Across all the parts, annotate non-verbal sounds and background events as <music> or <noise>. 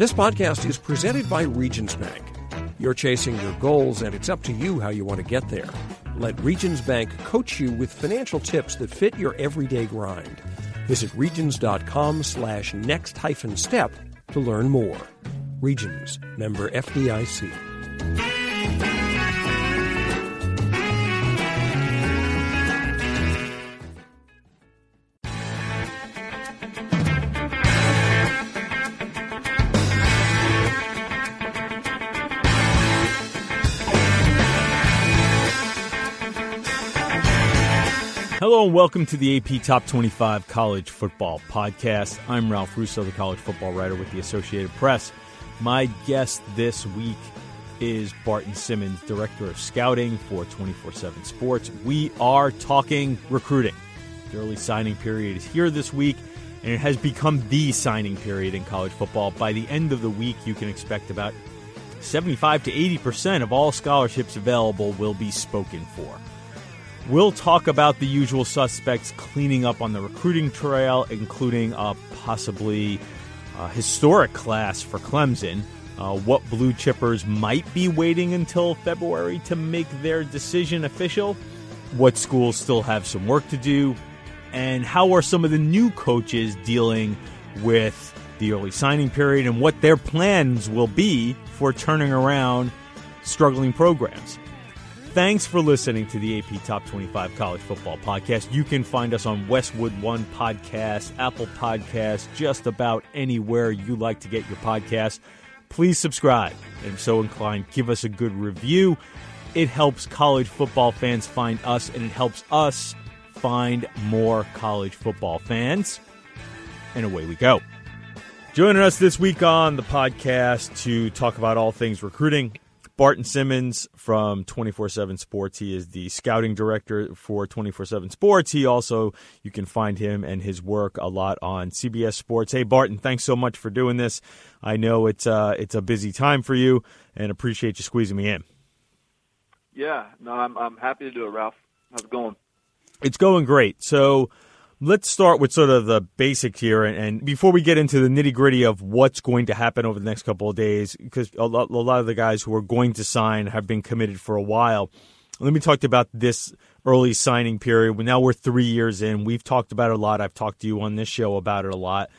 This podcast is presented by Regions Bank. You're chasing your goals, and it's up to you how you want to get there. Let Regions Bank coach you with financial tips that fit your everyday grind. Visit regions.com slash next hyphen step to learn more. Regions, member FDIC. Hello and welcome to the AP Top 25 College Football Podcast. I'm Ralph Russo, the college football writer with the Associated Press. My guest this week is Barton Simmons, Director of Scouting for 24 7 Sports. We are talking recruiting. The early signing period is here this week, and it has become the signing period in college football. By the end of the week, you can expect about 75 to 80% of all scholarships available will be spoken for. We'll talk about the usual suspects cleaning up on the recruiting trail, including a possibly uh, historic class for Clemson. Uh, what blue chippers might be waiting until February to make their decision official, what schools still have some work to do, and how are some of the new coaches dealing with the early signing period and what their plans will be for turning around struggling programs. Thanks for listening to the AP Top 25 College Football Podcast. You can find us on Westwood One Podcast, Apple Podcasts, just about anywhere you like to get your podcast. Please subscribe. And if so inclined, give us a good review. It helps college football fans find us, and it helps us find more college football fans. And away we go. Joining us this week on the podcast to talk about all things recruiting, Barton Simmons from 24 7 Sports. He is the scouting director for 24 7 Sports. He also, you can find him and his work a lot on CBS Sports. Hey, Barton, thanks so much for doing this. I know it's, uh, it's a busy time for you and appreciate you squeezing me in. Yeah, no, I'm, I'm happy to do it, Ralph. How's it going? It's going great. So, let's start with sort of the basics here, and, and before we get into the nitty gritty of what's going to happen over the next couple of days, because a lot, a lot, of the guys who are going to sign have been committed for a while. Let me talk about this early signing period. Now we're three years in. We've talked about it a lot. I've talked to you on this show about it a lot.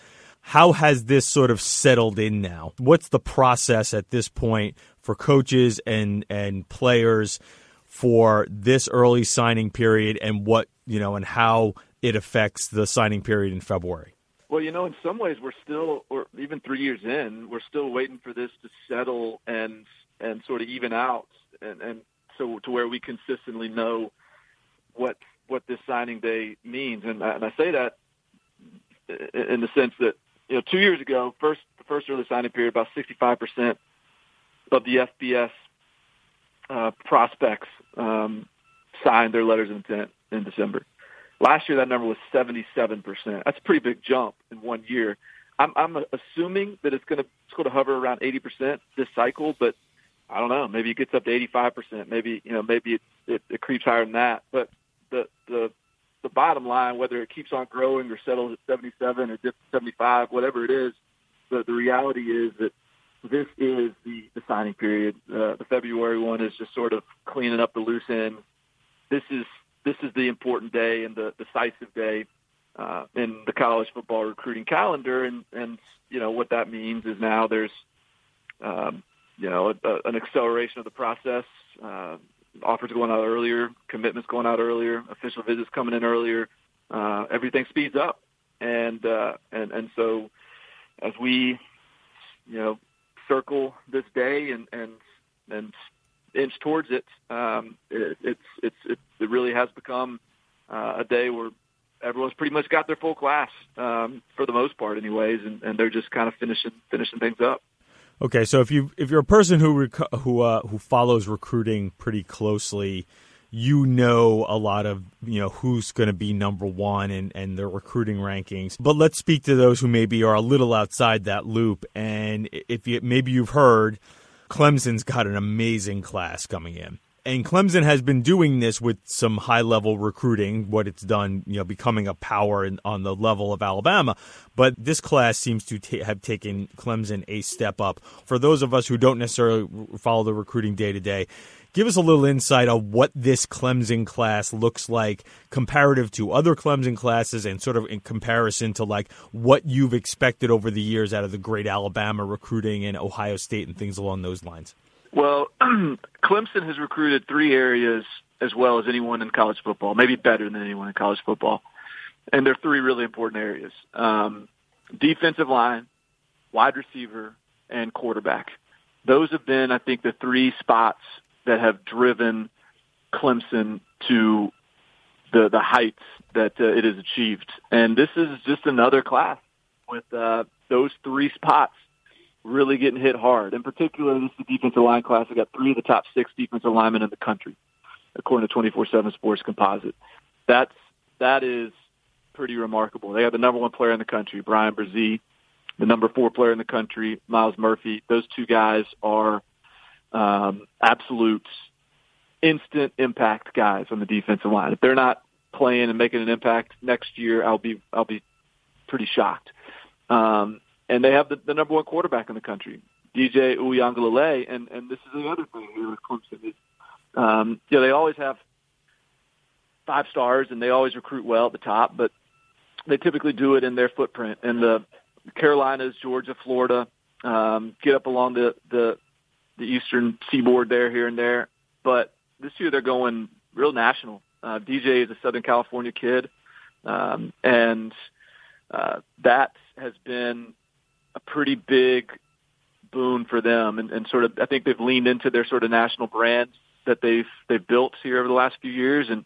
How has this sort of settled in now? What's the process at this point for coaches and and players for this early signing period and what you know and how it affects the signing period in February? Well, you know, in some ways, we're still, or even three years in, we're still waiting for this to settle and and sort of even out, and and so to where we consistently know what what this signing day means. And I, and I say that in the sense that you know, two years ago, first the first early signing period, about sixty five percent of the FBS uh, prospects um, signed their letters of intent in December. Last year, that number was 77%. That's a pretty big jump in one year. I'm, I'm assuming that it's going to it's going to hover around 80% this cycle, but I don't know. Maybe it gets up to 85%. Maybe you know, maybe it, it, it creeps higher than that. But the the the bottom line, whether it keeps on growing or settles at 77 or dips 75, whatever it is, the the reality is that this is the the signing period. Uh, the February one is just sort of cleaning up the loose ends. This is this is the important day and the decisive day uh, in the college football recruiting calendar. And, and, you know, what that means is now there's, um, you know, a, a, an acceleration of the process. Uh, offers going out earlier, commitments going out earlier, official visits coming in earlier. Uh, everything speeds up. And, uh, and, and so as we, you know, circle this day and, and, and inch towards it, um, it it's it's it, really has become uh, a day where everyone's pretty much got their full class um, for the most part, anyways, and, and they're just kind of finishing finishing things up. Okay, so if you if you're a person who rec- who uh, who follows recruiting pretty closely, you know a lot of you know who's going to be number one and and the recruiting rankings. But let's speak to those who maybe are a little outside that loop. And if you maybe you've heard Clemson's got an amazing class coming in. And Clemson has been doing this with some high level recruiting, what it's done, you know, becoming a power in, on the level of Alabama. But this class seems to have taken Clemson a step up. For those of us who don't necessarily follow the recruiting day to day, give us a little insight on what this Clemson class looks like comparative to other Clemson classes and sort of in comparison to like what you've expected over the years out of the great Alabama recruiting and Ohio State and things along those lines. Well, <clears throat> Clemson has recruited three areas as well as anyone in college football, maybe better than anyone in college football. And they're three really important areas. Um, defensive line, wide receiver, and quarterback. Those have been, I think, the three spots that have driven Clemson to the the heights that uh, it has achieved. And this is just another class with uh, those three spots really getting hit hard. In particular, this is the defensive line class. I got three of the top six defensive linemen in the country, according to 24/7 Sports Composite. That's that is pretty remarkable. They have the number one player in the country, Bryan Bresee, the number four player in the country, Myles Murphy. Those two guys are um, absolute instant impact guys on the defensive line. If they're not playing and making an impact next year, I'll be I'll be pretty shocked. Um, and they have the, the number one quarterback in the country, DJ Uiagalelei, and and this is the other thing here with Clemson is, um, you know, they always have five stars and they always recruit well at the top, but they typically do it in their footprint. And the Carolinas, Georgia, Florida, um, get up along the the the eastern seaboard there, here and there. But this year they're going real national. Uh, DJ is a Southern California kid, um, and uh, that has been a pretty big boon for them and, and sort of I think they've leaned into their sort of national brand that they've they've built here over the last few years and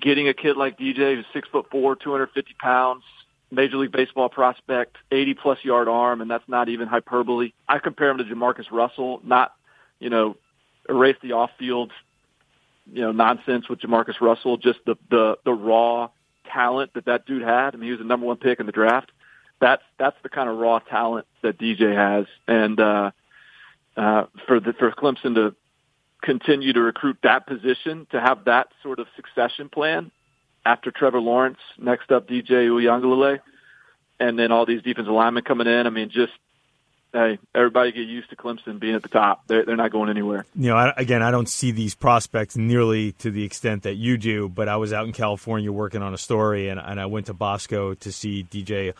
getting a kid like DJ who's six foot four, two hundred fifty pounds, major league baseball prospect, eighty plus yard arm, and that's not even hyperbole. I compare him to Jamarcus Russell, not, you know, erase the off field, you know, nonsense with Jamarcus Russell, just the the the raw talent that that dude had. I mean, he was the number one pick in the draft that's that's the kind of raw talent that DJ has, and uh, uh, for the for Clemson to continue to recruit that position, to have that sort of succession plan after Trevor Lawrence, next up DJ Uiagalelei, and then all these defensive linemen coming in. I mean, just hey, everybody get used to Clemson being at the top. They're, they're not going anywhere. You know, I, again, I don't see these prospects nearly to the extent that you do, but I was out in California working on a story, and, and I went to Bosco to see DJ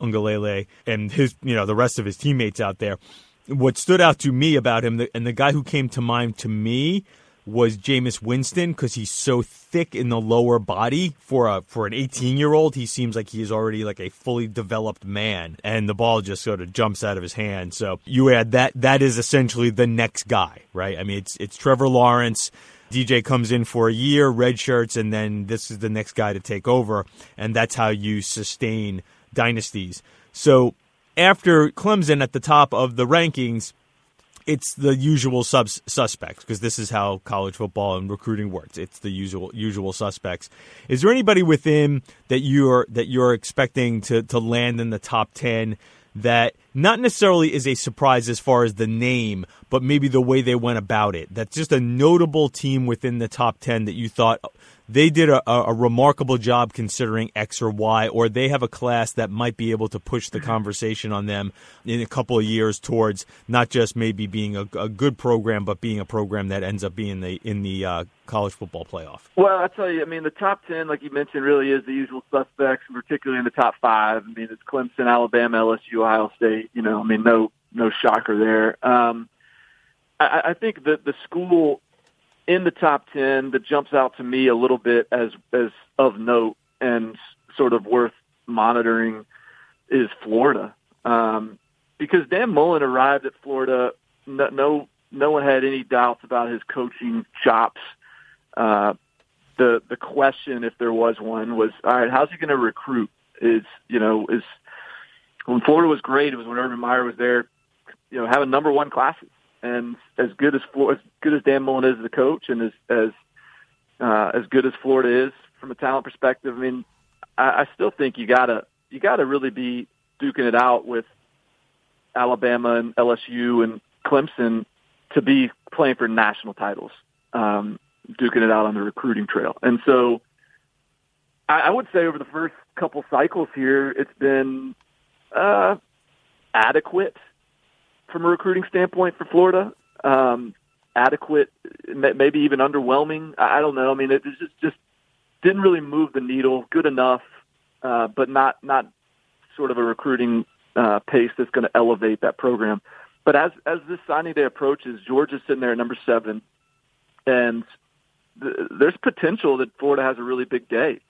Uiagalelei and his, you know, the rest of his teammates out there. What stood out to me about him, and the guy who came to mind to me was Jameis Winston because he's so thick in the lower body for a for an 18 year old. He seems like he's already like a fully developed man, and the ball just sort of jumps out of his hand. So you add that that is essentially the next guy, right? I mean, it's it's Trevor Lawrence. DJ comes in for a year, red shirts, and then this is the next guy to take over, and that's how you sustain dynasties. So after Clemson at the top of the rankings, it's the usual sub- suspects because this is how college football and recruiting works. It's the usual usual suspects. Is there anybody within that you're that you're expecting to to land in the top ten that not necessarily is a surprise as far as the name, but maybe the way they went about it? That's just a notable team within the top ten that you thought they did a, a, remarkable job considering X or Y, or they have a class that might be able to push the conversation on them in a couple of years towards not just maybe being a, a good program, but being a program that ends up being the in the uh, college football playoff. Well, I tell you, I mean, the top ten, like you mentioned, really is the usual suspects, particularly in the top five. I mean, it's Clemson, Alabama, LSU, Ohio State. You know, I mean, no no shocker there. Um, I, I think that the school in the top 10 that jumps out to me a little bit as as of note and sort of worth monitoring is Florida. Um, because Dan Mullen arrived at Florida, no, no, no one had any doubts about his coaching chops. Uh, the the question, if there was one, was all right. How's he going to recruit? Is you know is when Florida was great. It was when Urban Meyer was there. You know, having number one classes and as good as Florida, as good as Dan Mullen is as a coach, and as as uh, as good as Florida is from a talent perspective, I mean, I, I still think you gotta you gotta really be duking it out with Alabama and LSU and Clemson to be playing for national titles. um, duking it out on the recruiting trail. And so I, I would say over the first couple cycles here, it's been uh, adequate from a recruiting standpoint for Florida. Um, adequate, maybe even underwhelming. I don't know. I mean, it just just didn't really move the needle. Good enough, uh, but not not sort of a recruiting uh, pace that's going to elevate that program. But as as this signing day approaches, Georgia's sitting there at number seven, and th- there's potential that Florida has a really big day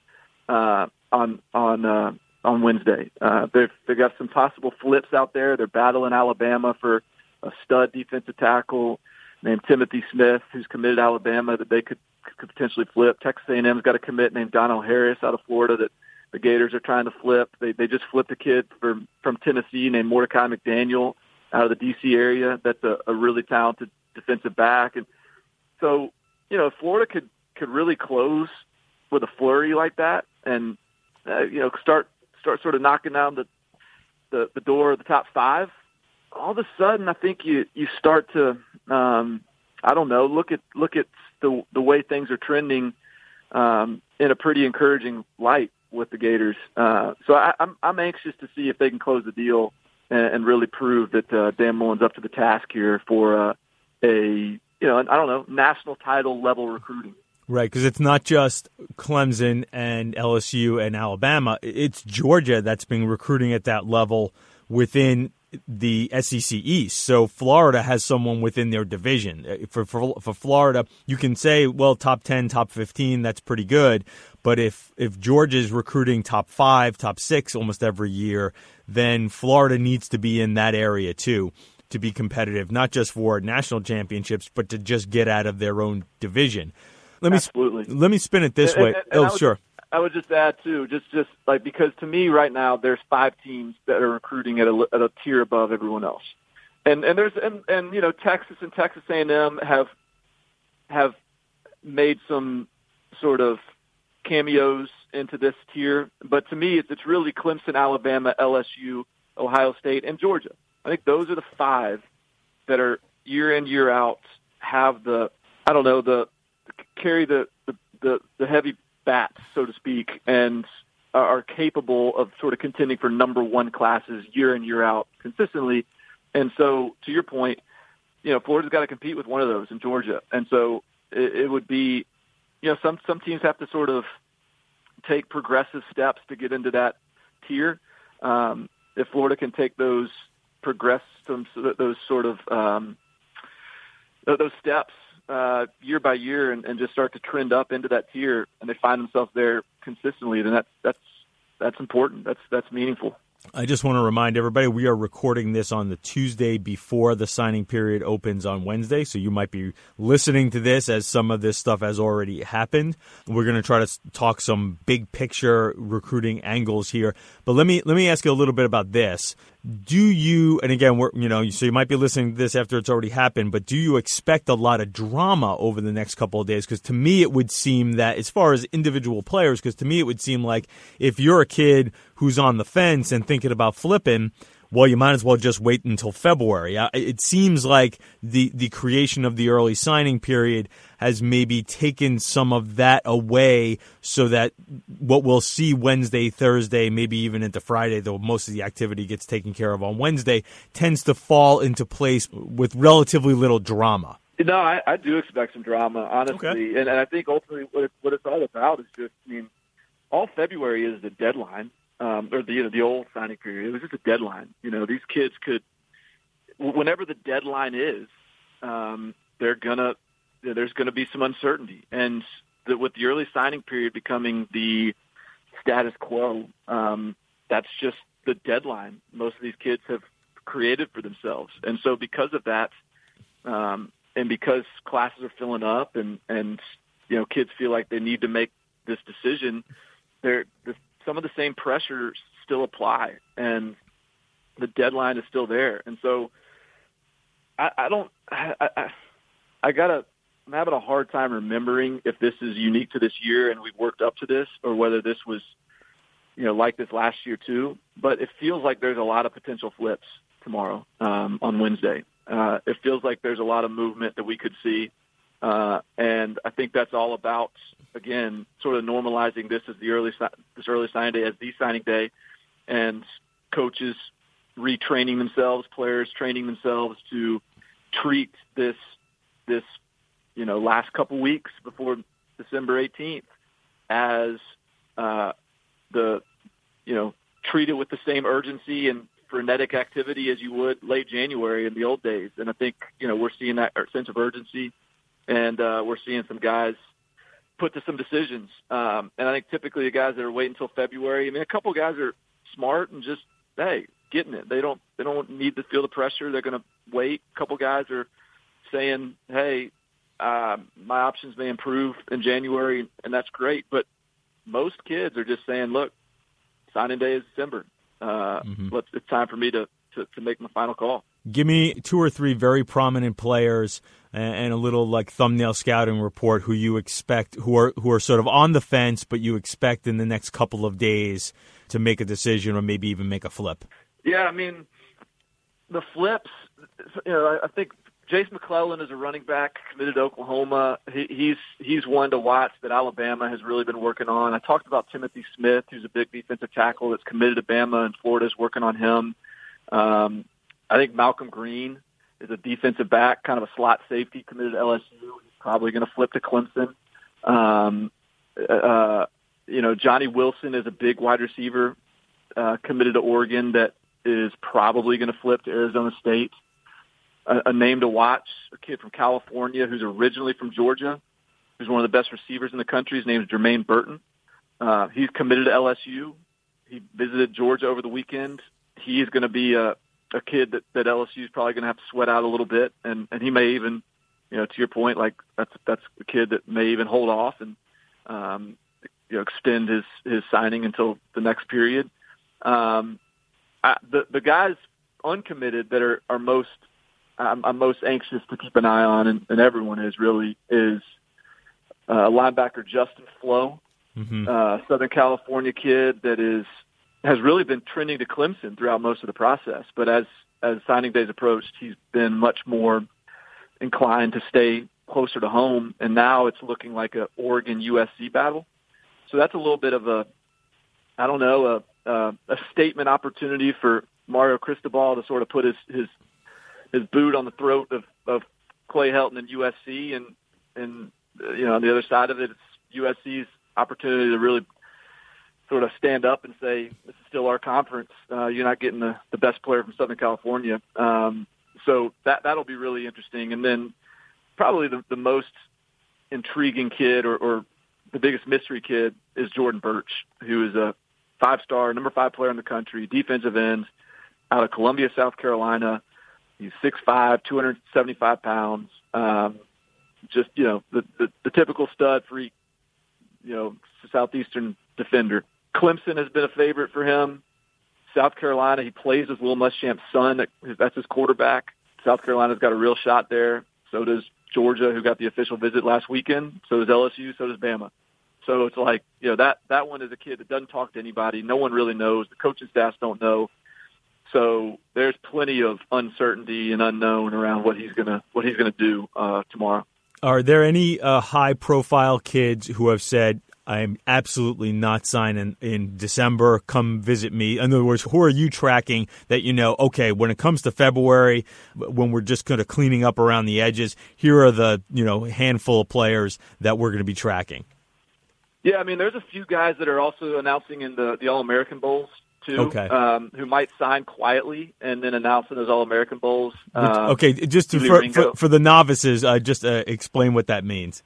uh, on on uh, on Wednesday. Uh, they've they've got some possible flips out there. They're battling Alabama for a stud defensive tackle named Timothy Smith, who's committed to Alabama that they could could potentially flip. Texas A&M's got a commit named Donald Harris out of Florida that the Gators are trying to flip. They they just flipped a kid from from Tennessee named Mordecai McDaniel out of the DC area. That's a, a really talented defensive back, and so you know Florida could could really close with a flurry like that, and uh, you know start start sort of knocking down the the, the door of the top five. All of a sudden, I think you you start to um, I don't know look at look at the the way things are trending um, in a pretty encouraging light with the Gators. Uh, so I, I'm I'm anxious to see if they can close the deal and, and really prove that uh, Dan Mullen's up to the task here for uh, a you know I don't know national title level recruiting. Right, because it's not just Clemson and LSU and Alabama; it's Georgia that's been recruiting at that level within the SEC East. So Florida has someone within their division. Uh, for, for for Florida, you can say, well, top 10, top 15, that's pretty good. But if if Georgia's recruiting top 5, top 6 almost every year, then Florida needs to be in that area too to be competitive, not just for national championships, but to just get out of their own division. Let Absolutely. me let me spin it this and, way. And, and oh, sure. I would just add too, just just like because to me right now there's five teams that are recruiting at a, at a tier above everyone else, and and there's and and you know Texas and Texas A&M have have made some sort of cameos into this tier, but to me it's it's really Clemson, Alabama, LSU, Ohio State, and Georgia. I think those are the five that are year in year out have the I don't know the carry the the the, the heavy bats, so to speak, and are capable of sort of contending for number one classes year in year out consistently. And so, to your point, you know, Florida's got to compete with one of those in Georgia, and so it, it would be, you know, some some teams have to sort of take progressive steps to get into that tier. Um, if Florida can take those progress those sort of um, those steps uh, year by year and, and just start to trend up into that tier, and they find themselves there consistently, then that's that's that's important. That's that's meaningful. I just want to remind everybody we are recording this on the Tuesday before the signing period opens on Wednesday. So you might be listening to this as some of this stuff has already happened. We're going to try to talk some big picture recruiting angles here. But let me let me ask you a little bit about this do you and again we're you know so you might be listening to this after it's already happened but do you expect a lot of drama over the next couple of days? Because to me it would seem that as far as individual players because to me it would seem like if you're a kid who's on the fence and thinking about flipping well, you might as well just wait until February. It seems like the, the creation of the early signing period has maybe taken some of that away so that what we'll see Wednesday, Thursday, maybe even into Friday, though most of the activity gets taken care of on Wednesday, tends to fall into place with relatively little drama. No, I, I do expect some drama, honestly. Okay. And, and I think ultimately what, it, what it's all about is just, I mean, all February is the deadline um, or the you know, the old signing period. It was just a deadline. You know, these kids could, whenever the deadline is, um, they're gonna there's going to be some uncertainty, and the, with the early signing period becoming the status quo, um, that's just the deadline most of these kids have created for themselves, and so because of that, um, and because classes are filling up, and and you know kids feel like they need to make this decision, they're the some of the same pressures still apply, and the deadline is still there. And so, I, I don't. I, I, I gotta. I'm having a hard time remembering if this is unique to this year and we've worked up to this, or whether this was, you know, like this last year too. But it feels like there's a lot of potential flips tomorrow um, on Wednesday. Uh, it feels like there's a lot of movement that we could see Uh, and I think that's all about again sort of normalizing this as the early this early signing day as the signing day, and coaches retraining themselves, players training themselves to treat this this you know last couple weeks before December 18th as uh, the you know treat it with the same urgency and frenetic activity as you would late January in the old days. And I think you know we're seeing that sense of urgency, and uh, we're seeing some guys put to some decisions. Um, and I think typically the guys that are waiting until February. I mean, a couple guys are smart and just hey getting it. They don't they don't need to feel the pressure. They're going to wait. A couple guys are saying, hey, uh, my options may improve in January, and that's great. But most kids are just saying, look, signing day is December. Uh, mm-hmm. let's, it's time for me to, to, to make my final call. Give me two or three very prominent players and a little like thumbnail scouting report who you expect who are who are sort of on the fence, but you expect in the next couple of days to make a decision or maybe even make a flip. Yeah, I mean the flips. You know, I think Jase McClellan is a running back committed to Oklahoma. He, he's he's one to watch that Alabama has really been working on. I talked about Timothy Smith, who's a big defensive tackle that's committed to Bama, and Florida's working on him. Um, I think Malcolm Greene is a defensive back, kind of a slot safety committed to LSU. He's probably going to flip to Clemson. Um, uh, you know, Johnny Wilson is a big wide receiver uh, committed to Oregon that is probably going to flip to Arizona State a, a name to watch, a kid from California who's originally from Georgia, who's one of the best receivers in the country. His name is Jermaine Burton. Uh, he's committed to LSU. He visited Georgia over the weekend. He is going to be a, a kid that, that LSU is probably going to have to sweat out a little bit, and and he may even, you know, to your point, like that's that's a kid that may even hold off and, um, you know, extend his his signing until the next period. Um, I, the the guys uncommitted that are are most I'm, I'm most anxious to keep an eye on, and, and everyone is really is uh, linebacker Justin Flowe, mm-hmm. uh, Southern California kid that is has really been trending to Clemson throughout most of the process. But as as signing days approached, he's been much more inclined to stay closer to home, and now it's looking like a Oregon USC battle. So that's a little bit of a, I don't know, a a, a statement opportunity for Mario Cristobal to sort of put his his his boot on the throat of, of Clay Helton and USC, and and uh, you know on the other side of it, it's USC's opportunity to really sort of stand up and say this is still our conference. Uh, you're not getting the, the best player from Southern California, um, so that that'll be really interesting. And then probably the, the most intriguing kid or, or the biggest mystery kid is Jordan Burch, who is a five-star, number five player in the country, defensive end out of Columbia, South Carolina. He's six five, two hundred seventy five pounds. Um, just you know the, the the typical stud freak, you know southeastern defender. Clemson has been a favorite for him. South Carolina, he plays with Will Muschamp's son. That's his quarterback. South Carolina's got a real shot there. So does Georgia, who got the official visit last weekend. So does LSU. So does Bama. So it's like you know that that one is a kid that doesn't talk to anybody. No one really knows. The coaching staffs don't know. So there's plenty of uncertainty and unknown around what he's gonna what he's gonna do uh, tomorrow. Are there any uh, high profile kids who have said, I'm absolutely not signing in December. Come visit me. In other words, who are you tracking that you know, okay, when it comes to February, when we're just kind of cleaning up around the edges, here are the, you know, handful of players that we're going to be tracking? Yeah, I mean, there's a few guys that are also announcing in the, the All American Bowls too, okay. um, who might sign quietly and then announce in those All American Bowls. Um, okay, just to, for, for, for, the novices, uh, just uh, explain what that means.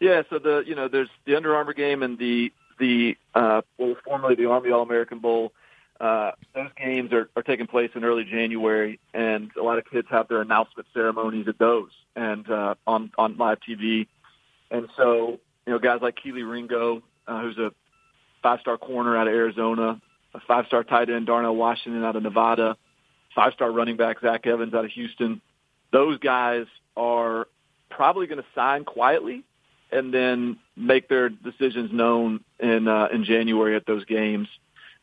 Yeah, so the you know there's the Under Armour game and the the uh, what was formerly the Army All American Bowl. Uh, those games are, are taking place in early January, and a lot of kids have their announcement ceremonies at those and uh, on on live TV. And so you know guys like Kelee Ringo, uh, who's a five-star corner out of Arizona, a five-star tight end, Darnell Washington out of Nevada, five-star running back, Zach Evans out of Houston. Those guys are probably going to sign quietly and then make their decisions known in uh, in January at those games.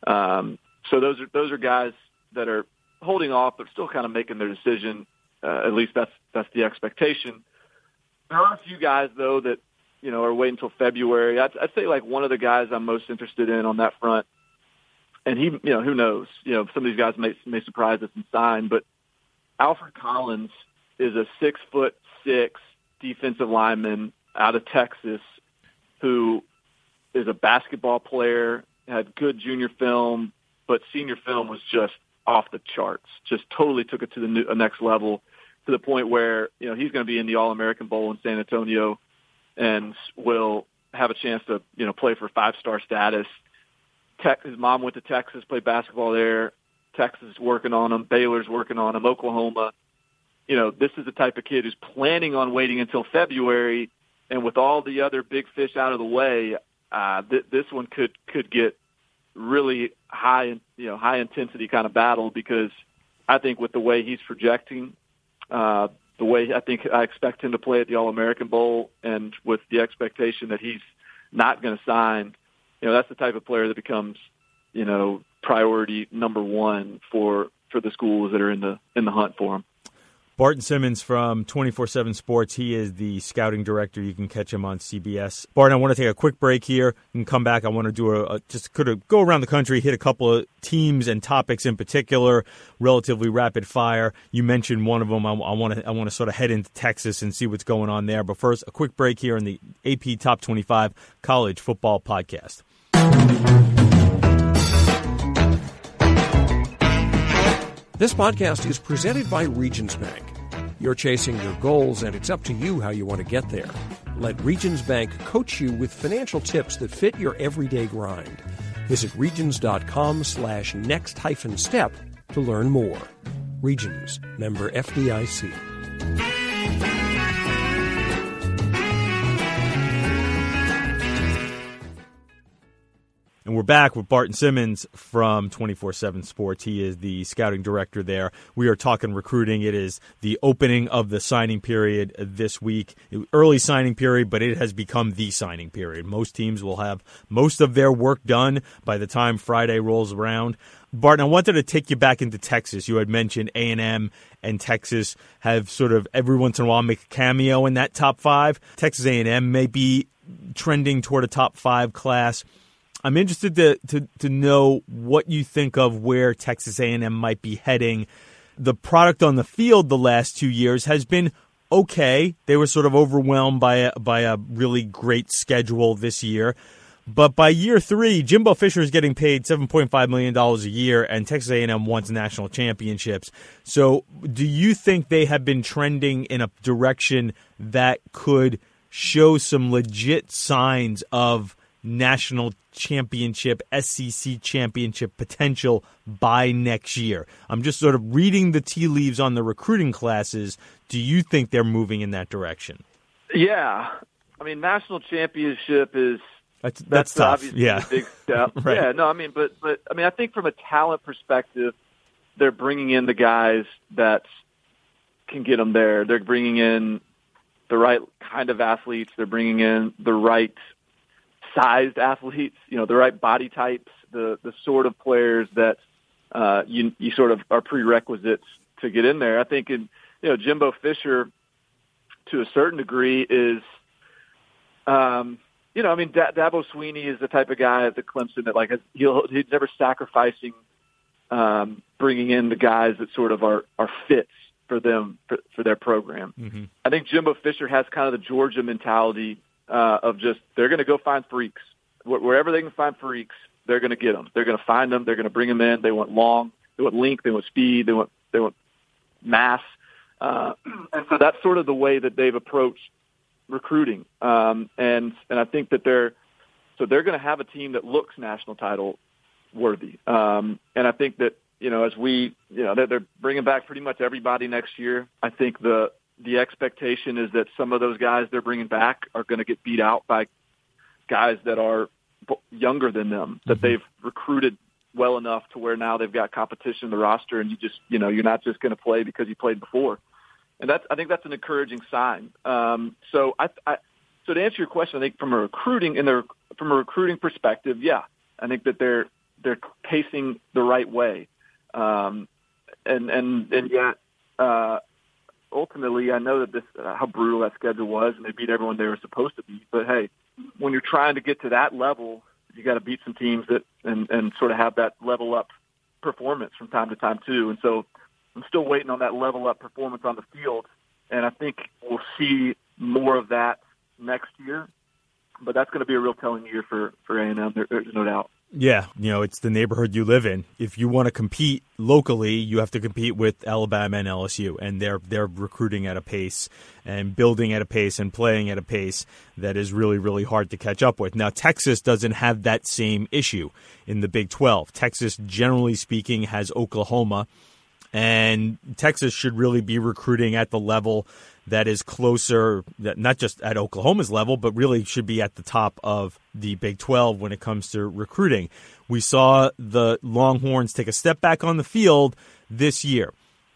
Um, so those are those are guys that are holding off, but still kind of making their decision. Uh, at least that's that's the expectation. there are a few guys though that you know are waiting until February. I'd, I'd say like one of the guys I'm most interested in on that front, and he, you know, who knows? You know, some of these guys may may surprise us and sign, but Alfred Collins is a six foot six defensive lineman out of Texas who is a basketball player, had good junior film, but senior film was just off the charts. Just totally took it to the new, uh, next level to the point where you know he's going to be in the All American Bowl in San Antonio, and will have a chance to you know play for five star status. Tech, his mom went to Texas, played basketball there. Texas is working on him. Baylor's working on him. Oklahoma. You know, this is the type of kid who's planning on waiting until February, and with all the other big fish out of the way, uh, th- this one could could get really high, you know, high intensity kind of battle because I think with the way he's projecting, uh, the way I think I expect him to play at the All American Bowl, and with the expectation that he's not going to sign, you know, that's the type of player that becomes, you know, priority number one for for the schools that are in the in the hunt for him. Barton Simmons from 24 7 Sports. He is the scouting director. You can catch him on CBS. Barton, I want to take a quick break here and come back. I want to do a, a just could have go around the country, hit a couple of teams and topics in particular, relatively rapid fire. You mentioned one of them. I, I want to I want to sort of head into Texas and see what's going on there. But first, a quick break here in the AP Top 25 College Football Podcast. This podcast is presented by Regions Bank. You're chasing your goals, and it's up to you how you want to get there. Let Regions Bank coach you with financial tips that fit your everyday grind. Visit regions.com slash next hyphen step to learn more. Regions, member FDIC. And we're back with Barton Simmons from 24 7 Sports. He is the scouting director there. We are talking recruiting. It is the opening of the signing period this week. Early signing period, but it has become the signing period. Most teams will have most of their work done by the time Friday rolls around. Barton, I wanted to take you back into Texas. You had mentioned A and M and Texas have sort of every once in a while make a cameo in that top five. Texas A and M may be trending toward a top five class. I'm interested to, to, to know what you think of where Texas A&M might be heading. The product on the field the last two years has been okay. They were sort of overwhelmed by a, by a really great schedule this year. But by year three, Jimbo Fisher is getting paid $7.5 million a year, and Texas A&M wants national championships. So do you think they have been trending in a direction that could show some legit signs of national championship, SEC championship potential by next year. I'm just sort of reading the tea leaves on the recruiting classes. Do you think they're moving in that direction? Yeah. I mean, national championship is that's that's, that's tough. Yeah, big step. <laughs> right. Yeah, no, I mean, but but I mean, I think from a talent perspective, they're bringing in the guys that can get them there. They're bringing in the right kind of athletes. They're bringing in the right sized athletes, you know, the right body types, the the sort of players that uh, you you sort of are prerequisites to get in there. I think in you know Jimbo Fisher, to a certain degree, is um, you know I mean D- Dabo Swinney is the type of guy at the Clemson that like he'll he's never sacrificing um, bringing in the guys that sort of are are fits for them for, for their program. Mm-hmm. I think Jimbo Fisher has kind of the Georgia mentality uh, of just they're going to go find freaks wherever they can find freaks. They're going to get them. They're going to find them. They're going to bring them in. They want long. They want length. They want speed. They want they want mass. Uh, <clears throat> and so that's sort of the way that they've approached recruiting. Um, and and I think that they're so they're going to have a team that looks national title worthy. Um, and I think that you know as we you know they're, they're bringing back pretty much everybody next year. I think the the expectation is that some of those guys they're bringing back are going to get beat out by guys that are younger than them that mm-hmm. they've recruited well enough to where now they've got competition in the roster and you just you know you're not just going to play because you played before. And that's I think that's an encouraging sign. Um, so I, I so to answer your question I think from a recruiting and their from a recruiting perspective yeah I think that they're they're pacing the right way. Um, and and and yet uh, ultimately, I know that this uh, how brutal that schedule was, and they beat everyone they were supposed to beat. But hey, when you're trying to get to that level, you got to beat some teams that and and sort of have that level up performance from time to time too. And so I'm still waiting on that level up performance on the field, and I think we'll see more of that next year. But that's going to be a real telling year for for A and M. There, there's no doubt. Yeah, you know, it's the neighborhood you live in. If you want to compete locally, you have to compete with Alabama and LSU, and they're they're recruiting at a pace and building at a pace and playing at a pace that is really really hard to catch up with. Now, Texas doesn't have that same issue in the Big 12. Texas generally speaking has Oklahoma and Texas should really be recruiting at the level that is closer, not just at Oklahoma's level, but really should be at the top of the Big 12 when it comes to recruiting. We saw the Longhorns take a step back on the field this year,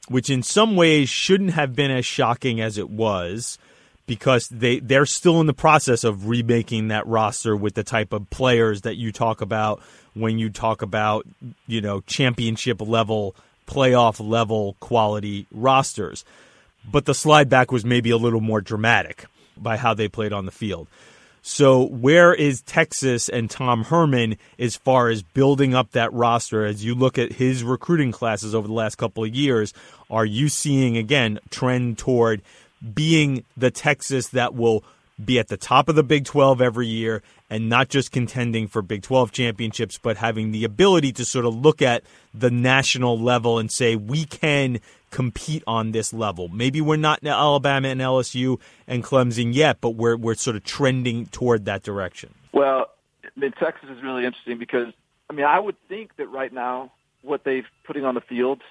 which in some ways shouldn't have been as shocking as it was because they they're still in the process of remaking that roster with the type of players that you talk about when you talk about, you know, championship level, playoff level quality rosters but the slide back was maybe a little more dramatic by how they played on the field. So, where is Texas and Tom Herman as far as building up that roster? As you look at his recruiting classes over the last couple of years, are you seeing again trend toward being the Texas that will be at the top of the Big 12 every year and not just contending for Big 12 championships, but having the ability to sort of look at the national level and say, we can compete on this level. Maybe we're not Alabama and LSU and Clemson yet, but we're we're sort of trending toward that direction. Well, I mean, Texas is really interesting because I mean, I would think that right now what they've putting on the field,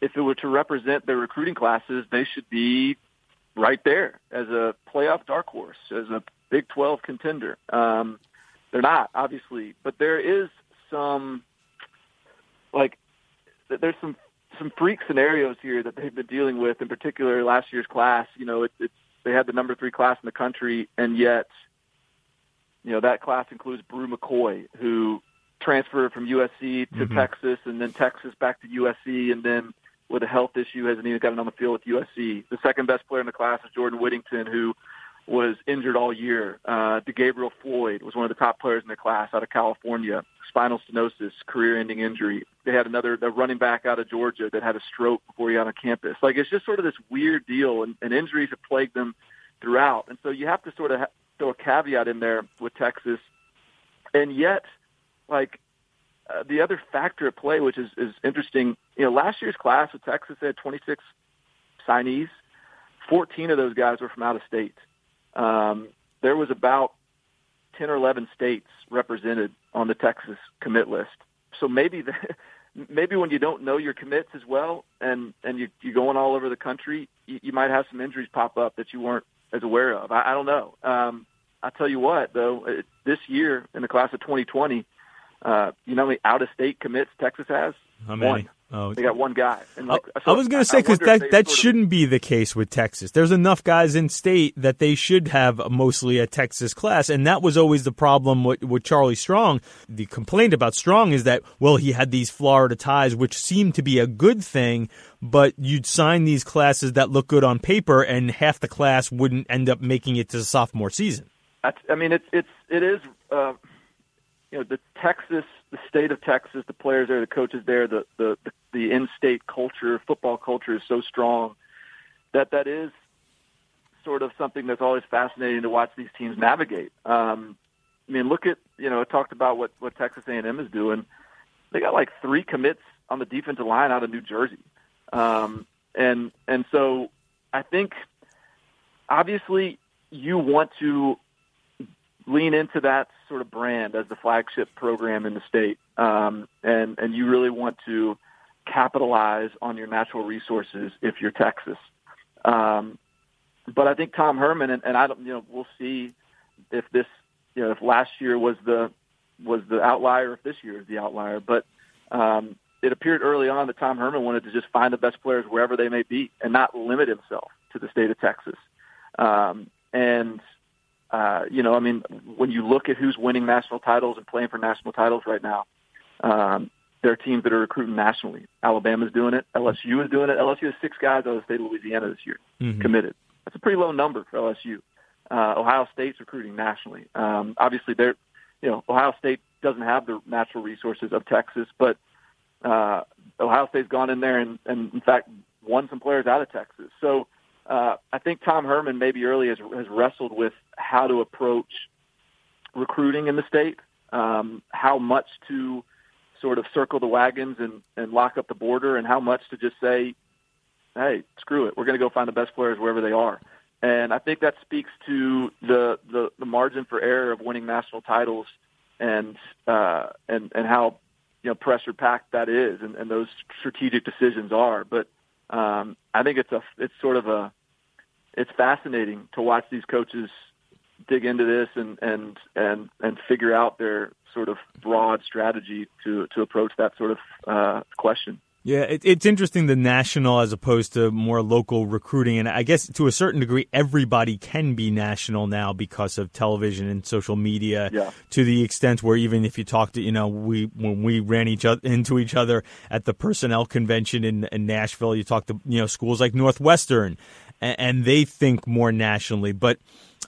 if it were to represent their recruiting classes, they should be right there as a playoff dark horse, as a Big 12 contender. Um, they're not, obviously, but there is some, like, there's some some freak scenarios here that they've been dealing with, in particular last year's class. You know, it, it's they had the number three class in the country, and yet, you know, that class includes Bru McCoy, who transferred from USC to mm-hmm. Texas, and then Texas back to USC, and then with a health issue hasn't even gotten on the field with USC. The second best player in the class is Jordan Whittington, who was injured all year. Uh, DeGabriel Floyd was one of the top players in the class out of California. Spinal stenosis, career-ending injury. They had another a running back out of Georgia that had a stroke before he got on campus. Like it's just sort of this weird deal, and, and injuries have plagued them throughout. And so you have to sort of ha- throw a caveat in there with Texas. And yet, like uh, the other factor at play, which is, is interesting, you know, last year's class with Texas had 26 signees. 14 of those guys were from out of state um, there was about 10 or 11 states represented on the Texas commit list. So maybe the, <laughs> maybe when you don't know your commits as well and and you you're going all over the country, you, you might have some injuries pop up that you weren't as aware of. I, I don't know. Um, I tell you what, though, it, this year in the class of 2020, uh, you know how many out of state commits Texas has? How many? One. Oh, they got one guy. And like, I, so I was going to say because that that shouldn't of, be the case with Texas. There's enough guys in state that they should have mostly a Texas class, and that was always the problem with, with Charlie Strong. The complaint about Strong is that well, he had these Florida ties, which seemed to be a good thing, but you'd sign these classes that look good on paper, and half the class wouldn't end up making it to the sophomore season. I mean, it's it's it is. Uh, you know, the Texas, the state of Texas, the players there, the coaches there, the the the in-state culture, football culture is so strong that that is sort of something that's always fascinating to watch these teams navigate. Um, I mean, look at you know, I talked about what what Texas A&M is doing. They got like three commits on the defensive line out of New Jersey, um, and and so I think obviously you want to lean into that sort of brand as the flagship program in the state, um, and and you really want to capitalize on your natural resources if you're Texas. Um, but I think Tom Herman and, and I don't, you know, we'll see if this, you know, if last year was the was the outlier, if this year is the outlier. But um, it appeared early on that Tom Herman wanted to just find the best players wherever they may be and not limit himself to the state of Texas. Um, and uh, you know, I mean, when you look at who's winning national titles and playing for national titles right now, um, there are teams that are recruiting nationally. Alabama's doing it. LSU is doing it. LSU has six guys out of the state of Louisiana this year mm-hmm. committed. That's a pretty low number for LSU. Uh, Ohio State's recruiting nationally. Um, obviously, they're, you know, Ohio State doesn't have the natural resources of Texas, but uh, Ohio State's gone in there and, and, in fact, won some players out of Texas. So uh, I think Tom Herman maybe early has, has wrestled with how to approach recruiting in the state, um, how much to sort of circle the wagons and, and lock up the border, and how much to just say, hey, screw it, we're going to go find the best players wherever they are. And I think that speaks to the, the, the margin for error of winning national titles and uh, and and how you know pressure packed that is and, and those strategic decisions are. But um, I think it's a it's sort of a it's fascinating to watch these coaches dig into this and and and and figure out their sort of broad strategy to to approach that sort of uh, question. Yeah, it, it's interesting the national as opposed to more local recruiting, and I guess to a certain degree, everybody can be national now because of television and social media. Yeah. To the extent where even if you talk to, you know, we when we ran each other into each other at the personnel convention in, in Nashville, you talk to you know schools like Northwestern, and, and they think more nationally, but.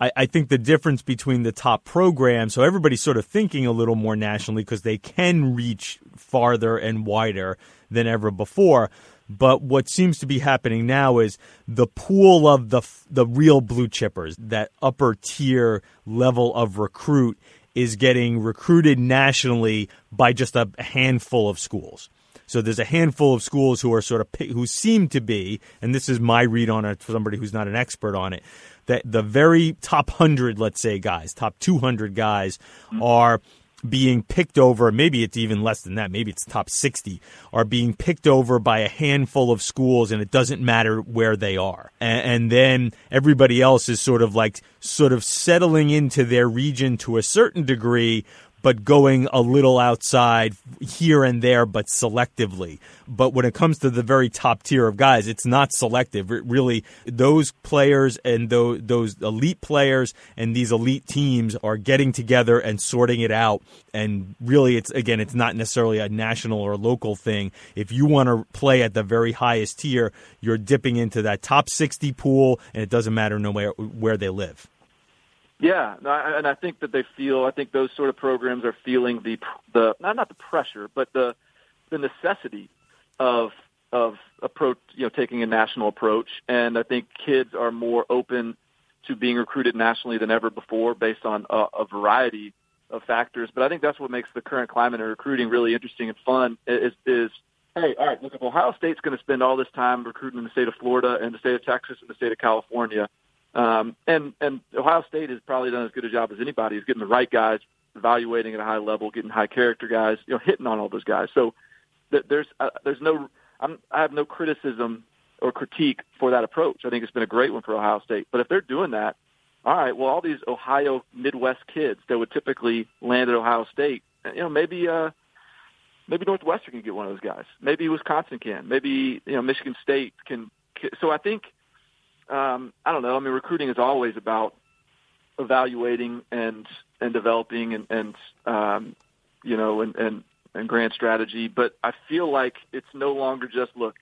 I, I, think the difference between the top programs, so everybody's sort of thinking a little more nationally because they can reach farther and wider than ever before. But what seems to be happening now is the pool of the the real blue chippers, that upper tier level of recruit, is getting recruited nationally by just a handful of schools. So there's a handful of schools who are sort of who seem to be, and this is my read on it for somebody who's not an expert on it, that the very top hundred, let's say, guys, top two hundred guys, mm-hmm. are being picked over, maybe it's even less than that, maybe it's top 60, are being picked over by a handful of schools and it doesn't matter where they are. And, and, then everybody else is sort of like, sort of settling into their region to a certain degree, but going a little outside here and there, but selectively. But when it comes to the very top tier of guys, it's not selective. It really, those players and those, those elite players and these elite teams are getting together and sorting it out. And really, it's again, it's not necessarily a national or local thing. If you want to play at the very highest tier, you're dipping into that top 60 pool, and it doesn't matter no where, where they live. Yeah, no, and I think that they feel. I think those sort of programs are feeling the the not not the pressure, but the the necessity of of approach, you know, taking a national approach. And I think kids are more open to being recruited nationally than ever before, based on a, a variety of factors. But I think that's what makes the current climate of recruiting really interesting and fun. Is is hey, all right, look, if Ohio State's going to spend all this time recruiting in the state of Florida and the state of Texas and the state of California um, and and Ohio State has probably done as good a job as anybody is getting the right guys, evaluating at a high level, getting high character guys, you know, hitting on all those guys. So th- there's uh, there's no I'm, I have no criticism or critique for that approach. I think it's been a great one for Ohio State. But if they're doing that, all right, well, all these Ohio Midwest kids that would typically land at Ohio State, you know, maybe uh, maybe Northwestern can get one of those guys. Maybe Wisconsin can. Maybe you know Michigan State can. So I think um, I don't know. I mean, recruiting is always about evaluating and and developing and and um, you know and and and grand strategy. But I feel like it's no longer just look.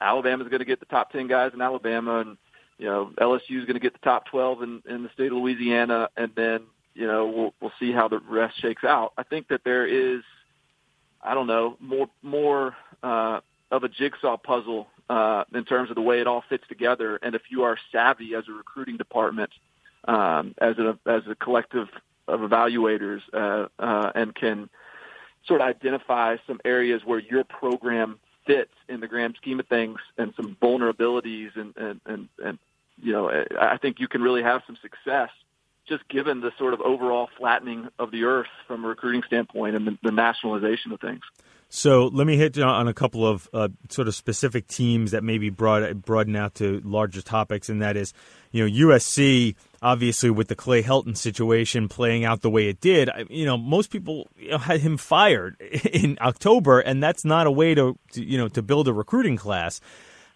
Alabama's going to get the top ten guys in Alabama, and you know LSU is going to get the top twelve in, in the state of Louisiana, and then you know we'll we'll see how the rest shakes out. I think that there is, I don't know, more more uh, of a jigsaw puzzle uh, in terms of the way it all fits together. And if you are savvy as a recruiting department, um, as a as a collective of evaluators, uh, uh, and can sort of identify some areas where your program fits in the grand scheme of things, and some vulnerabilities, and and and, and you know, I think you can really have some success just given the sort of overall flattening of the earth from a recruiting standpoint and the, the nationalization of things. So let me hit on a couple of uh, sort of specific teams that maybe broad, broaden out to larger topics, and that is, you know, USC. Obviously, with the Clay Helton situation playing out the way it did, you know, most people you know, had him fired <laughs> in October, and that's not a way to, to you know to build a recruiting class.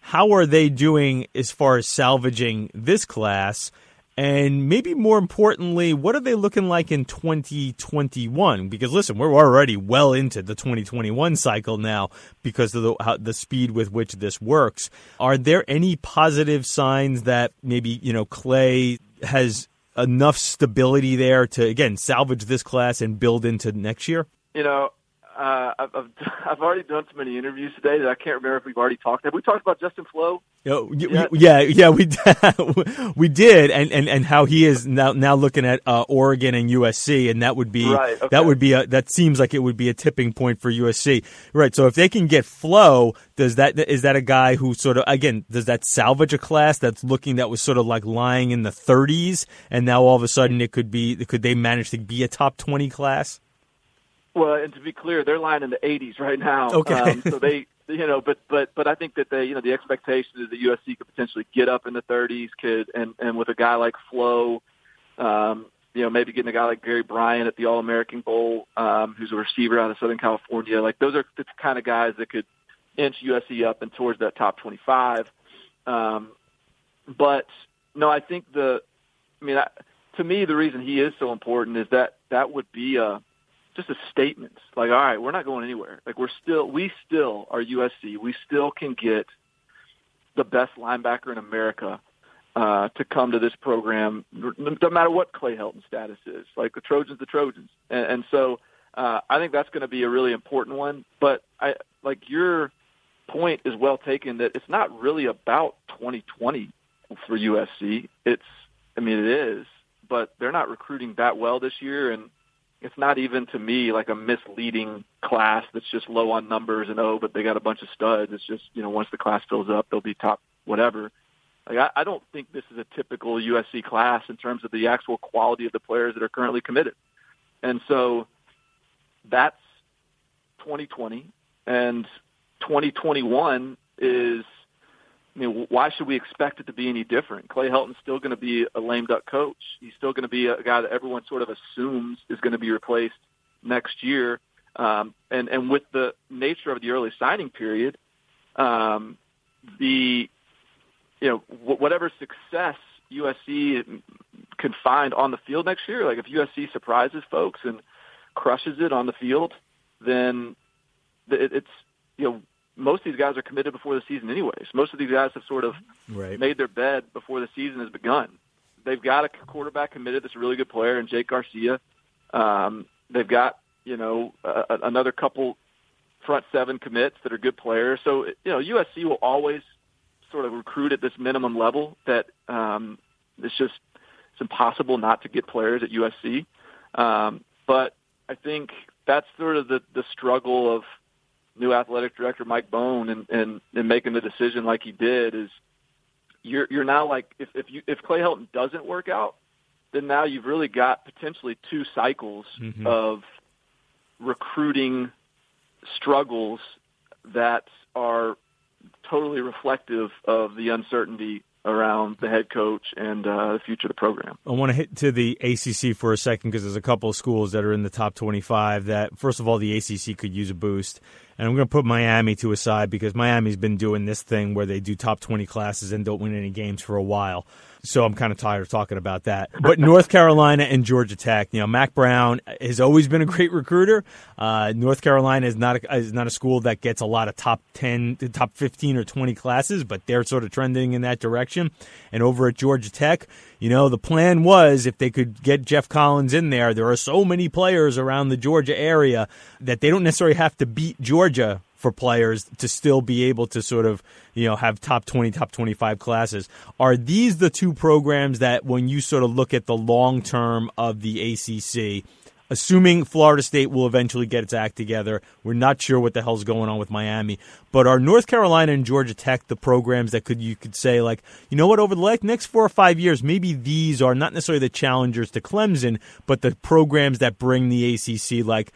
How are they doing as far as salvaging this class? And maybe more importantly, what are they looking like in 2021? Because listen, we're already well into the 2021 cycle now because of the, how, the speed with which this works. Are there any positive signs that maybe, you know, Clay has enough stability there to, again, salvage this class and build into next year? You know, uh, I've, I've <laughs> I've already done so many interviews today that I can't remember if we've already talked. Have we talked about Justin Flowe? Oh, yeah, yeah, yeah, we <laughs> we did, and, and, and how he is now now looking at uh, Oregon and USC, and that would be right, okay. that would be a that seems like it would be a tipping point for USC, right? So if they can get Flowe, does that is that a guy who sort of again does that salvage a class that's looking that was sort of like lying in the 30s, and now all of a sudden it could be could they manage to be a top 20 class? Well, and to be clear, they're lying in the 80s right now. Okay. Um, so they, you know, but but but I think that they, you know, the expectation is that USC could potentially get up in the 30s, could and and with a guy like Flowe, um, you know, maybe getting a guy like Gary Bryant at the All American Bowl, um, who's a receiver out of Southern California, like those are the kind of guys that could inch USC up and towards that top 25. Um, but no, I think the, I mean, I, to me, the reason he is so important is that that would be a just a statement. Like, all right, we're not going anywhere. Like, we're still, we still are USC. We still can get the best linebacker in America uh, to come to this program, no matter what Clay Helton's status is. Like the Trojans, the Trojans, and, and so uh, I think that's going to be a really important one. But I like your point is well taken that it's not really about 2020 for USC. It's, I mean, it is, but they're not recruiting that well this year, and it's not even to me like a misleading class that's just low on numbers and oh, but they got a bunch of studs. It's just you know once the class fills up, they'll be top whatever. Like I, I don't think this is a typical USC class in terms of the actual quality of the players that are currently committed, and so that's 2020 and 2021 is I mean, why should we expect it to be any different? Clay Helton's still going to be a lame duck coach. He's still going to be a guy that everyone sort of assumes is going to be replaced next year. Um, and and with the nature of the early signing period, um, the you know whatever success USC can find on the field next year, like if USC surprises folks and crushes it on the field, then it's you know most of these guys are committed before the season anyways. Most of these guys have sort of right. made their bed before the season has begun. They've got a quarterback committed that's a really good player in Jake Garcia. Um, they've got, you know, uh, another couple front seven commits that are good players. So, you know, USC will always sort of recruit at this minimum level that um, it's just it's impossible not to get players at USC. Um, but I think that's sort of the, the struggle of – new athletic director Mike Bohn and, and, and making the decision like he did is you're you're now like if if you if Clay Helton doesn't work out, then now you've really got potentially two cycles mm-hmm. of recruiting struggles that are totally reflective of the uncertainty around the head coach and uh, the future of the program. I want to hit to the ACC for a second because there's a couple of schools that are in the top 25 that, first of all, the ACC could use a boost. And I'm going to put Miami to a side because Miami's been doing this thing where they do top 20 classes and don't win any games for a while. So I'm kind of tired of talking about that. But North Carolina and Georgia Tech, you know, Mack Brown has always been a great recruiter. Uh, North Carolina is not a, is not a school that gets a lot of top 10, top 15 or 20 classes, but they're sort of trending in that direction. And over at Georgia Tech, you know, the plan was if they could get Geoff Collins in there, there are so many players around the Georgia area that they don't necessarily have to beat Georgia for players to still be able to sort of you know have top 20 top 25 classes. Are these the two programs that when you sort of look at the long term of the ACC assuming Florida State will eventually get its act together we're not sure what the hell's going on with Miami but are North Carolina and Georgia Tech the programs that could you could say like you know what over the next 4 or 5 years maybe these are not necessarily the challengers to Clemson but the programs that bring the ACC like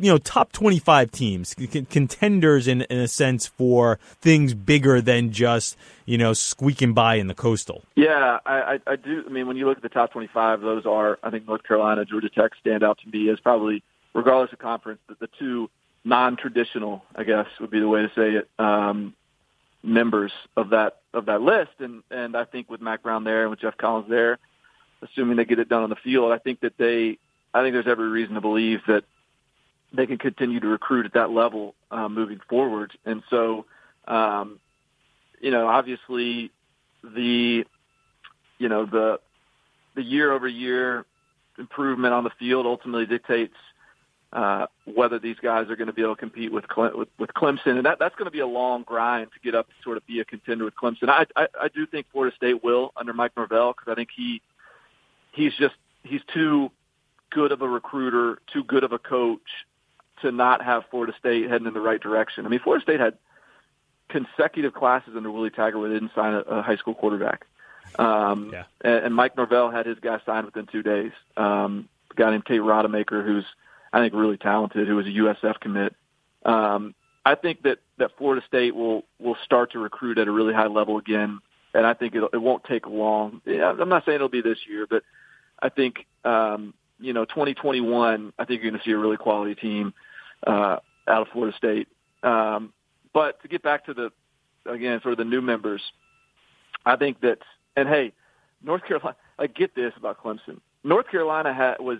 you know top 25 teams contenders in, in a sense for things bigger than just you know squeaking by in the coastal yeah I, I do i mean when you look at the top 25 those are i think north carolina georgia tech stand out to me as probably regardless of conference the, the two non-traditional i guess would be the way to say it um, members of that of that list. And and I think with Mack Brown there and with Geoff Collins there, assuming they get it done on the field, I think that they I think there's every reason to believe that they can continue to recruit at that level uh, moving forward. And so, um, you know, obviously the you know the the year over year improvement on the field ultimately dictates uh, whether these guys are going to be able to compete with, Cle- with with Clemson, and that that's going to be a long grind to get up to sort of be a contender with Clemson. I I, I do think Florida State will under Mike Norvell because I think he he's just he's too good of a recruiter, too good of a coach to not have Florida State heading in the right direction. I mean, Florida State had consecutive classes under Willie Taggart where they didn't sign a, a high school quarterback. Um, yeah. and, and Mike Norvell had his guy signed within two days. Um, a guy named Tate Rodemaker, who's I think really talented, who was a USF commit. Um, I think that that Florida State will will start to recruit at a really high level again, and I think it'll, it won't take long. I'm not saying it'll be this year, but I think um, you know 2021. I think you're going to see a really quality team uh, out of Florida State. Um, but to get back to the again sort of the new members, I think that and hey, North Carolina. I get this about Clemson. North Carolina had, was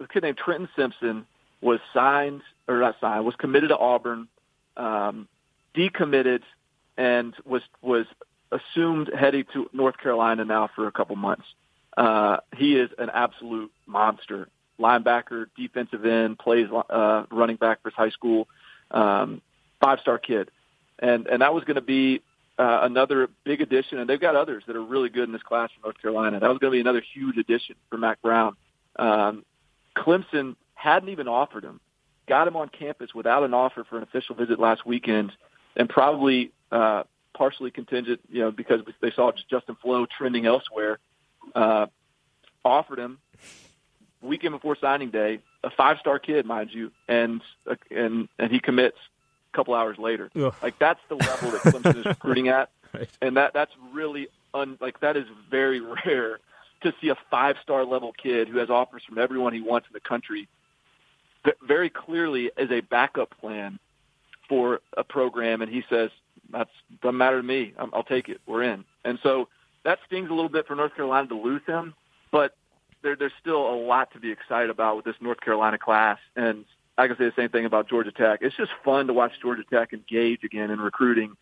a kid named Trenton Simpson was signed or not signed was committed to Auburn, um, decommitted, and was was assumed heading to North Carolina now for a couple months. Uh, he is an absolute monster. Linebacker, defensive end, plays uh, running back for his high school. Um, five star kid, and and that was going to be uh, another big addition. And they've got others that are really good in this class from North Carolina. That was going to be another huge addition for Mack Brown. Um, Clemson hadn't even offered him, got him on campus without an offer for an official visit last weekend, and probably uh, partially contingent, you know, because they saw Justin Flowe trending elsewhere. Uh, offered him weekend before signing day, a five-star kid, mind you, and and and he commits a couple hours later. Ugh. Like that's the level that Clemson is <laughs> recruiting at, right. and that that's really un, like that is very <laughs> rare to see a five star level kid who has offers from everyone he wants in the country That very clearly as a backup plan for a program and he says that's doesn't matter to me I'll take it we're in and so that stings a little bit for North Carolina to lose him but there, there's still a lot to be excited about with this North Carolina class and I can say the same thing about Georgia Tech it's just fun to watch Georgia Tech engage again in recruiting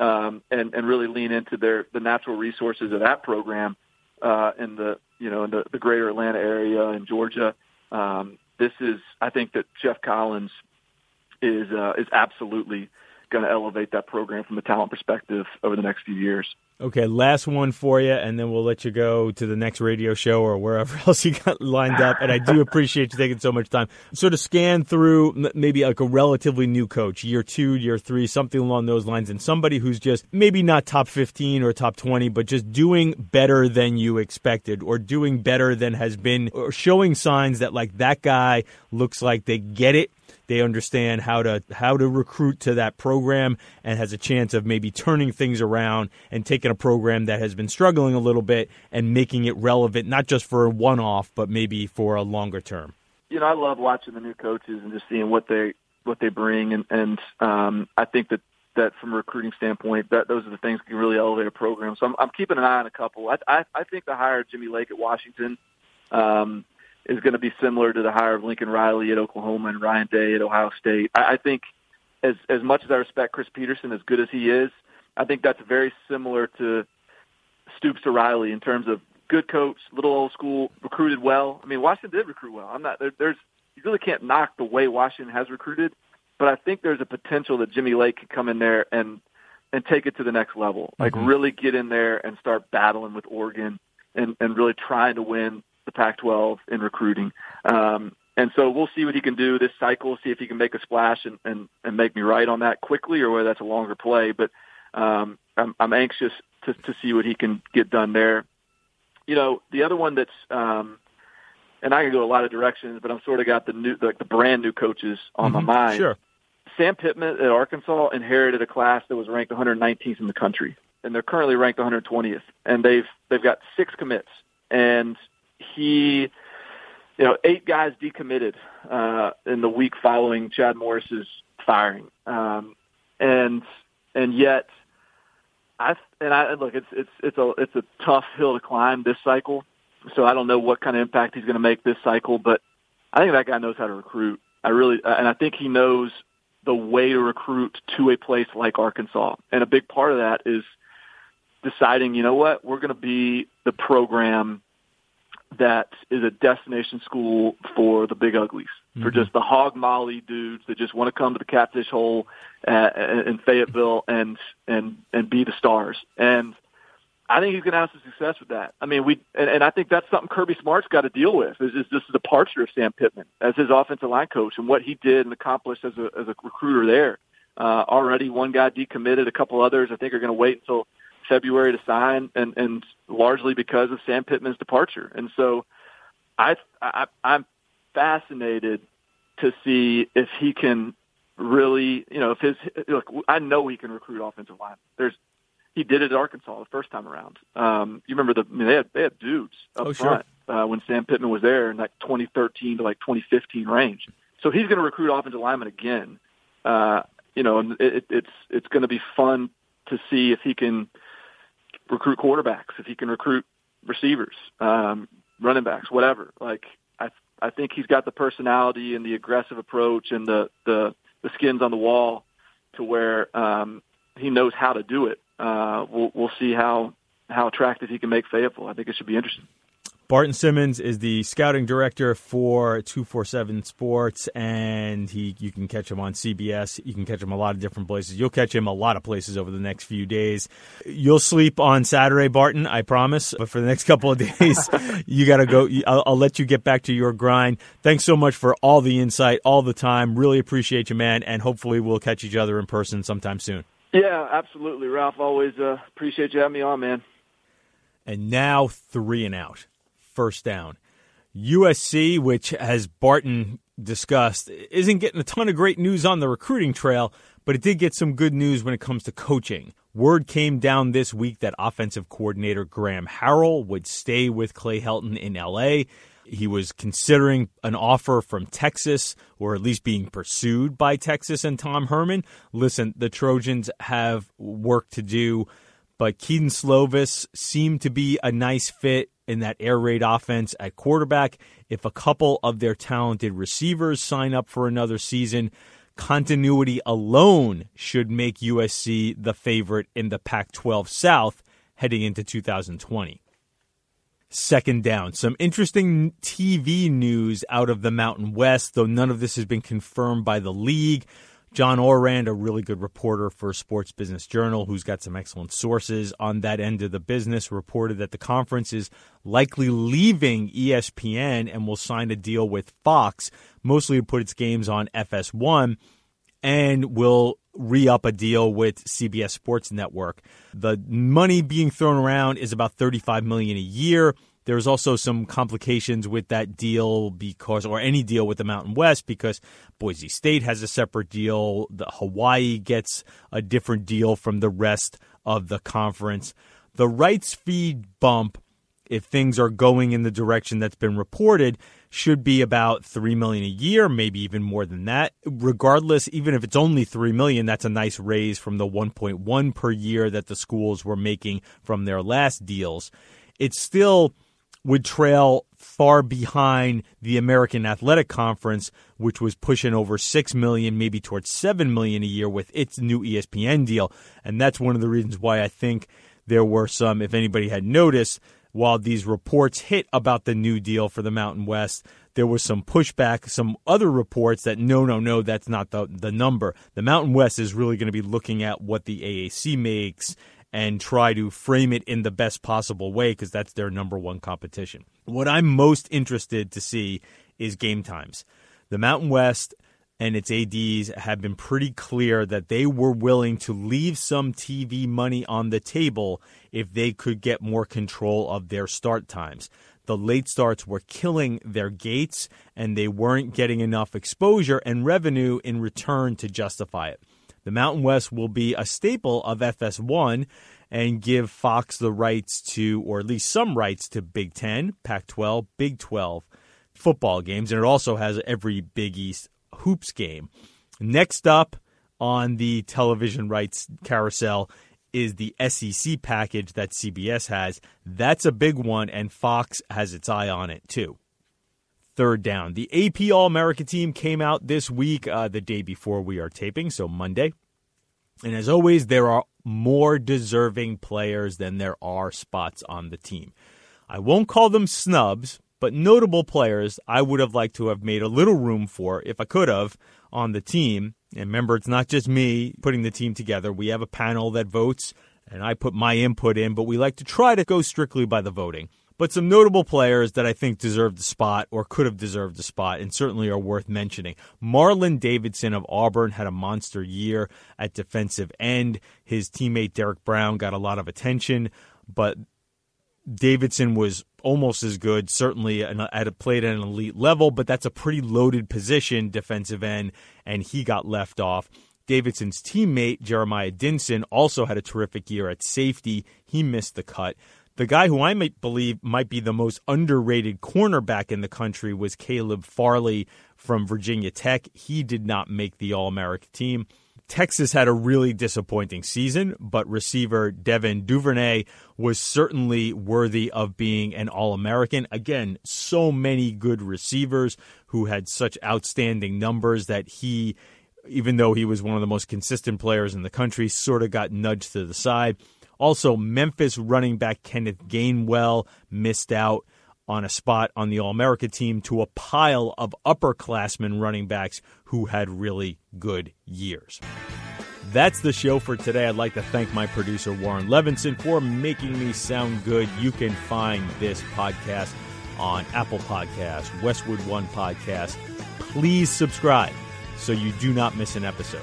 um, and and really lean into their the natural resources of that program uh, in the you know in the, the greater Atlanta area in Georgia. Um, this is I think that Geoff Collins is uh, is absolutely going to elevate that program from a talent perspective over the next few years. Okay, last one for you, and then we'll let you go to the next radio show or wherever <laughs> else you got lined up. And I do <laughs> appreciate you taking so much time. Sort of scan through maybe like a relatively new coach, year two, year three, something along those lines, and somebody who's just maybe not top 15 or top 20, but just doing better than you expected or doing better than has been, or showing signs that like that guy looks like they get it they understand how to how to recruit to that program and has a chance of maybe turning things around and taking a program that has been struggling a little bit and making it relevant not just for a one off but maybe for a longer term. You know, I love watching the new coaches and just seeing what they what they bring and and um, I think that that from a recruiting standpoint, that those are the things that can really elevate a program. So I'm, I'm keeping an eye on a couple. I, I, I think the hire of Jimmy Lake at Washington um, is going to be similar to the hire of Lincoln Riley at Oklahoma and Ryan Day at Ohio State. I, I think as as much as I respect Chris Petersen, as good as he is, I think that's very similar to Stoops to Riley in terms of good coach, little old school, recruited well. I mean, Washington did recruit well. I'm not there, there's you really can't knock the way Washington has recruited, but I think there's a potential that Jimmy Lake could come in there and and take it to the next level. Like mm-hmm. really get in there and start battling with Oregon and and really trying to win the Pac-12 in recruiting. Um, and so we'll see what he can do this cycle, see if he can make a splash and, and, and make me right on that quickly or whether that's a longer play. But um, I'm, I'm anxious to, to see what he can get done there. You know, the other one that's, um, and I can go a lot of directions, but I'm sort of got the new, like the brand new coaches on mm-hmm. my mind. Sure. Sam Pittman at Arkansas inherited a class that was ranked 119th in the country, and they're currently ranked 120th, and they've they've got six commits, and he, you know, eight guys decommitted uh, in the week following Chad Morris's firing, um, and and yet I and I look, it's it's it's a it's a tough hill to climb this cycle. So I don't know what kind of impact he's going to make this cycle, but I think that guy knows how to recruit. I really, and I think he knows the way to recruit to a place like Arkansas. And a big part of that is deciding, you know what, we're going to be the program that is a destination school for the big uglies, mm-hmm. for just the hog molly dudes that just want to come to the catfish hole uh, in Fayetteville and and and be the stars. And I think he's going to have some success with that. I mean, we and, and I think that's something Kirby Smart's got to deal with is, is this departure of Sam Pittman as his offensive line coach and what he did and accomplished as a as a recruiter there. Uh, already one guy decommitted, a couple others I think are going to wait until February to sign, and and largely because of Sam Pittman's departure. And so, I, I I'm fascinated to see if he can really, you know, if his look. I know he can recruit offensive line. There's he did it at Arkansas the first time around. Um, you remember the I mean, they had they had dudes up oh, front sure. uh, when Sam Pittman was there in like 2013 to like 2015 range. So he's going to recruit offensive linemen again. Uh, you know, and it, it's it's going to be fun to see if he can recruit quarterbacks, if he can recruit receivers, um, running backs, whatever. Like I I think he's got the personality and the aggressive approach and the the the skins on the wall to where um, he knows how to do it uh, we'll we'll see how how attractive he can make Fayetteville. I think it should be interesting. Barton Simmons is the scouting director for 247 Sports, and he you can catch him on CBS. You can catch him a lot of different places. You'll catch him a lot of places over the next few days. You'll sleep on Saturday, Barton, I promise. But for the next couple of <laughs> days, you got to go. I'll, I'll let you get back to your grind. Thanks so much for all the insight, all the time. Really appreciate you, man, and hopefully we'll catch each other in person sometime soon. Yeah, absolutely, Ralph. Always uh, appreciate you having me on, man. And now three and out, first down. USC, which as Barton discussed, isn't getting a ton of great news on the recruiting trail, but it did get some good news when it comes to coaching. Word came down this week that offensive coordinator Graham Harrell would stay with Clay Helton in LA. He was considering an offer from Texas, or at least being pursued by Texas and Tom Herman. Listen, the Trojans have work to do, but Kedon Slovis seemed to be a nice fit in that air raid offense at quarterback. If a couple of their talented receivers sign up for another season, continuity alone should make USC the favorite in the Pac 12 South heading into 2020 second down. Some interesting TV news out of the Mountain West, though none of this has been confirmed by the league. John Ourand, a really good reporter for Sports Business Journal, who's got some excellent sources on that end of the business, reported that the conference is likely leaving ESPN and will sign a deal with Fox, mostly to put its games on FS1, and will re up a deal with CBS Sports Network. The money being thrown around is about 35 million a year. There's also some complications with that deal because, or any deal with the Mountain West, because Boise State has a separate deal. The Hawaii gets a different deal from the rest of the conference. The rights fee bump, if things are going in the direction that's been reported, should be about 3 million a year, maybe even more than that. Regardless, even if it's only 3 million, that's a nice raise from the 1.1 per year that the schools were making from their last deals. It still would trail far behind the American Athletic Conference, which was pushing over 6 million, maybe towards 7 million a year with its new ESPN deal. And that's one of the reasons why I think there were some, if anybody had noticed, while these reports hit about the new deal for the Mountain West, there was some pushback, some other reports that no, no, no, that's not the, the number. The Mountain West is really going to be looking at what the AAC makes and try to frame it in the best possible way because that's their number one competition. What I'm most interested to see is game times. The Mountain West and its ADs have been pretty clear that they were willing to leave some TV money on the table if they could get more control of their start times. The late starts were killing their gates, and they weren't getting enough exposure and revenue in return to justify it. The Mountain West will be a staple of FS1 and give Fox the rights to, or at least some rights to Big Ten, Pac 12, Big 12 football games. And it also has every Big East hoops game. Next up on the television rights carousel is the SEC package that CBS has. That's a big one, and Fox has its eye on it too. Third down. The AP All America team came out this week, uh, the day before we are taping, so Monday. And as always, there are more deserving players than there are spots on the team. I won't call them snubs, but notable players I would have liked to have made a little room for if I could have on the team. And remember, it's not just me putting the team together. We have a panel that votes, and I put my input in, but we like to try to go strictly by the voting. But some notable players that I think deserved the spot or could have deserved the spot and certainly are worth mentioning. Marlon Davidson of Auburn had a monster year at defensive end. His teammate Derrick Brown got a lot of attention, but Davidson was almost as good, certainly at a played at an elite level, but that's a pretty loaded position, defensive end, and he got left off. Davidson's teammate, Jeremiah Dinson, also had a terrific year at safety. He missed the cut. The guy who I might believe might be the most underrated cornerback in the country was Caleb Farley from Virginia Tech. He did not make the All American team. Texas had a really disappointing season, but receiver Devin Duvernay was certainly worthy of being an All American. Again, so many good receivers who had such outstanding numbers that he, even though he was one of the most consistent players in the country, sort of got nudged to the side. Also, Memphis running back Kenneth Gainwell missed out on a spot on the All America team to a pile of upperclassmen running backs who had really good years. That's the show for today. I'd like to thank my producer, Warren Levinson, for making me sound good. You can find this podcast on Apple Podcasts, Westwood One Podcast. Please subscribe so you do not miss an episode.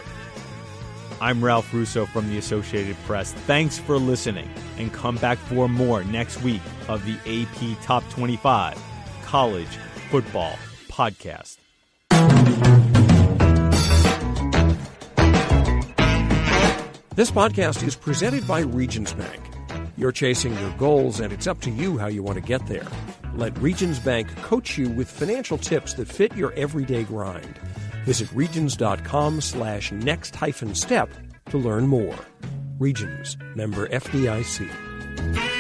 I'm Ralph Russo from the Associated Press. Thanks for listening, and come back for more next week of the AP Top 25 College Football Podcast. This podcast is presented by Regions Bank. You're chasing your goals, and it's up to you how you want to get there. Let Regions Bank coach you with financial tips that fit your everyday grind. Visit regions.com slash next hyphen step to learn more. Regions, member FDIC.